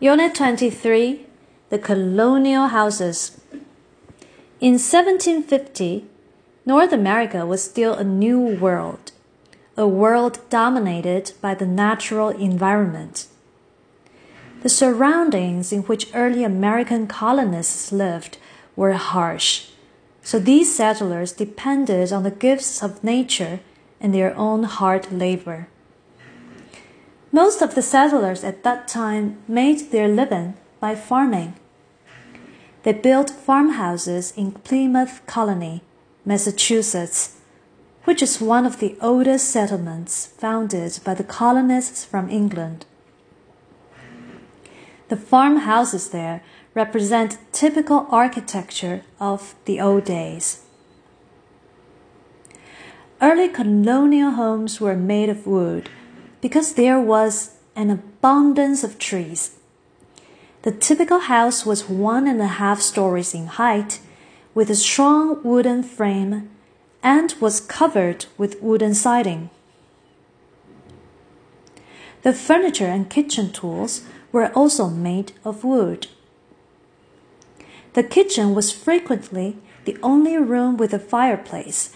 Unit 23 The Colonial Houses. In 1750, North America was still a new world, a world dominated by the natural environment. The surroundings in which early American colonists lived were harsh, so these settlers depended on the gifts of nature and their own hard labor. Most of the settlers at that time made their living by farming. They built farmhouses in Plymouth Colony, Massachusetts, which is one of the oldest settlements founded by the colonists from England. The farmhouses there represent typical architecture of the old days. Early colonial homes were made of wood because there was an abundance of trees. The typical house was one and a half stories in height, with a strong wooden frame, and was covered with wooden siding. The furniture and kitchen tools were also made of wood. The kitchen was frequently the only room with a fireplace,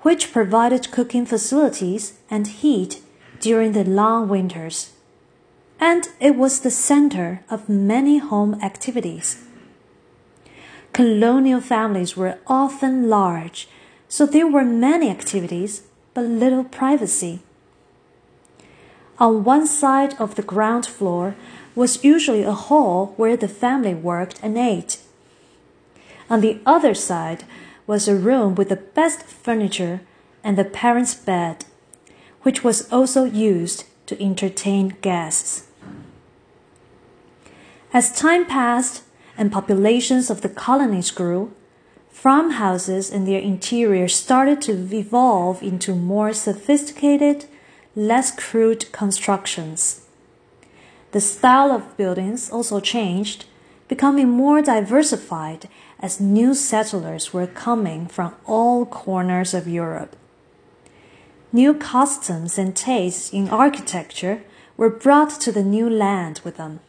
which provided cooking facilities and heat during the long winters, and it was the center of many home activities. Colonial families were often large, so there were many activities but little privacy. On one side of the ground floor was usually a hall where the family worked and ate. On the other side was a room with the best furniture and the parents' bed which was also used to entertain guests. As time passed and populations of the colonies grew, farmhouses and their interior started to evolve into more sophisticated, less crude constructions. The style of buildings also changed, becoming more diversified as new settlers were coming from all corners of Europe. New customs and tastes in architecture were brought to the new land with them.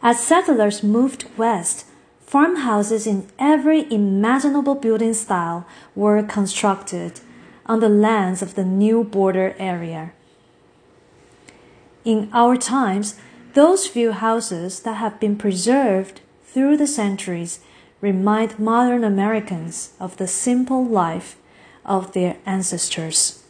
As settlers moved west, farmhouses in every imaginable building style were constructed on the lands of the new border area. In our times, those few houses that have been preserved through the centuries remind modern Americans of the simple life of their ancestors.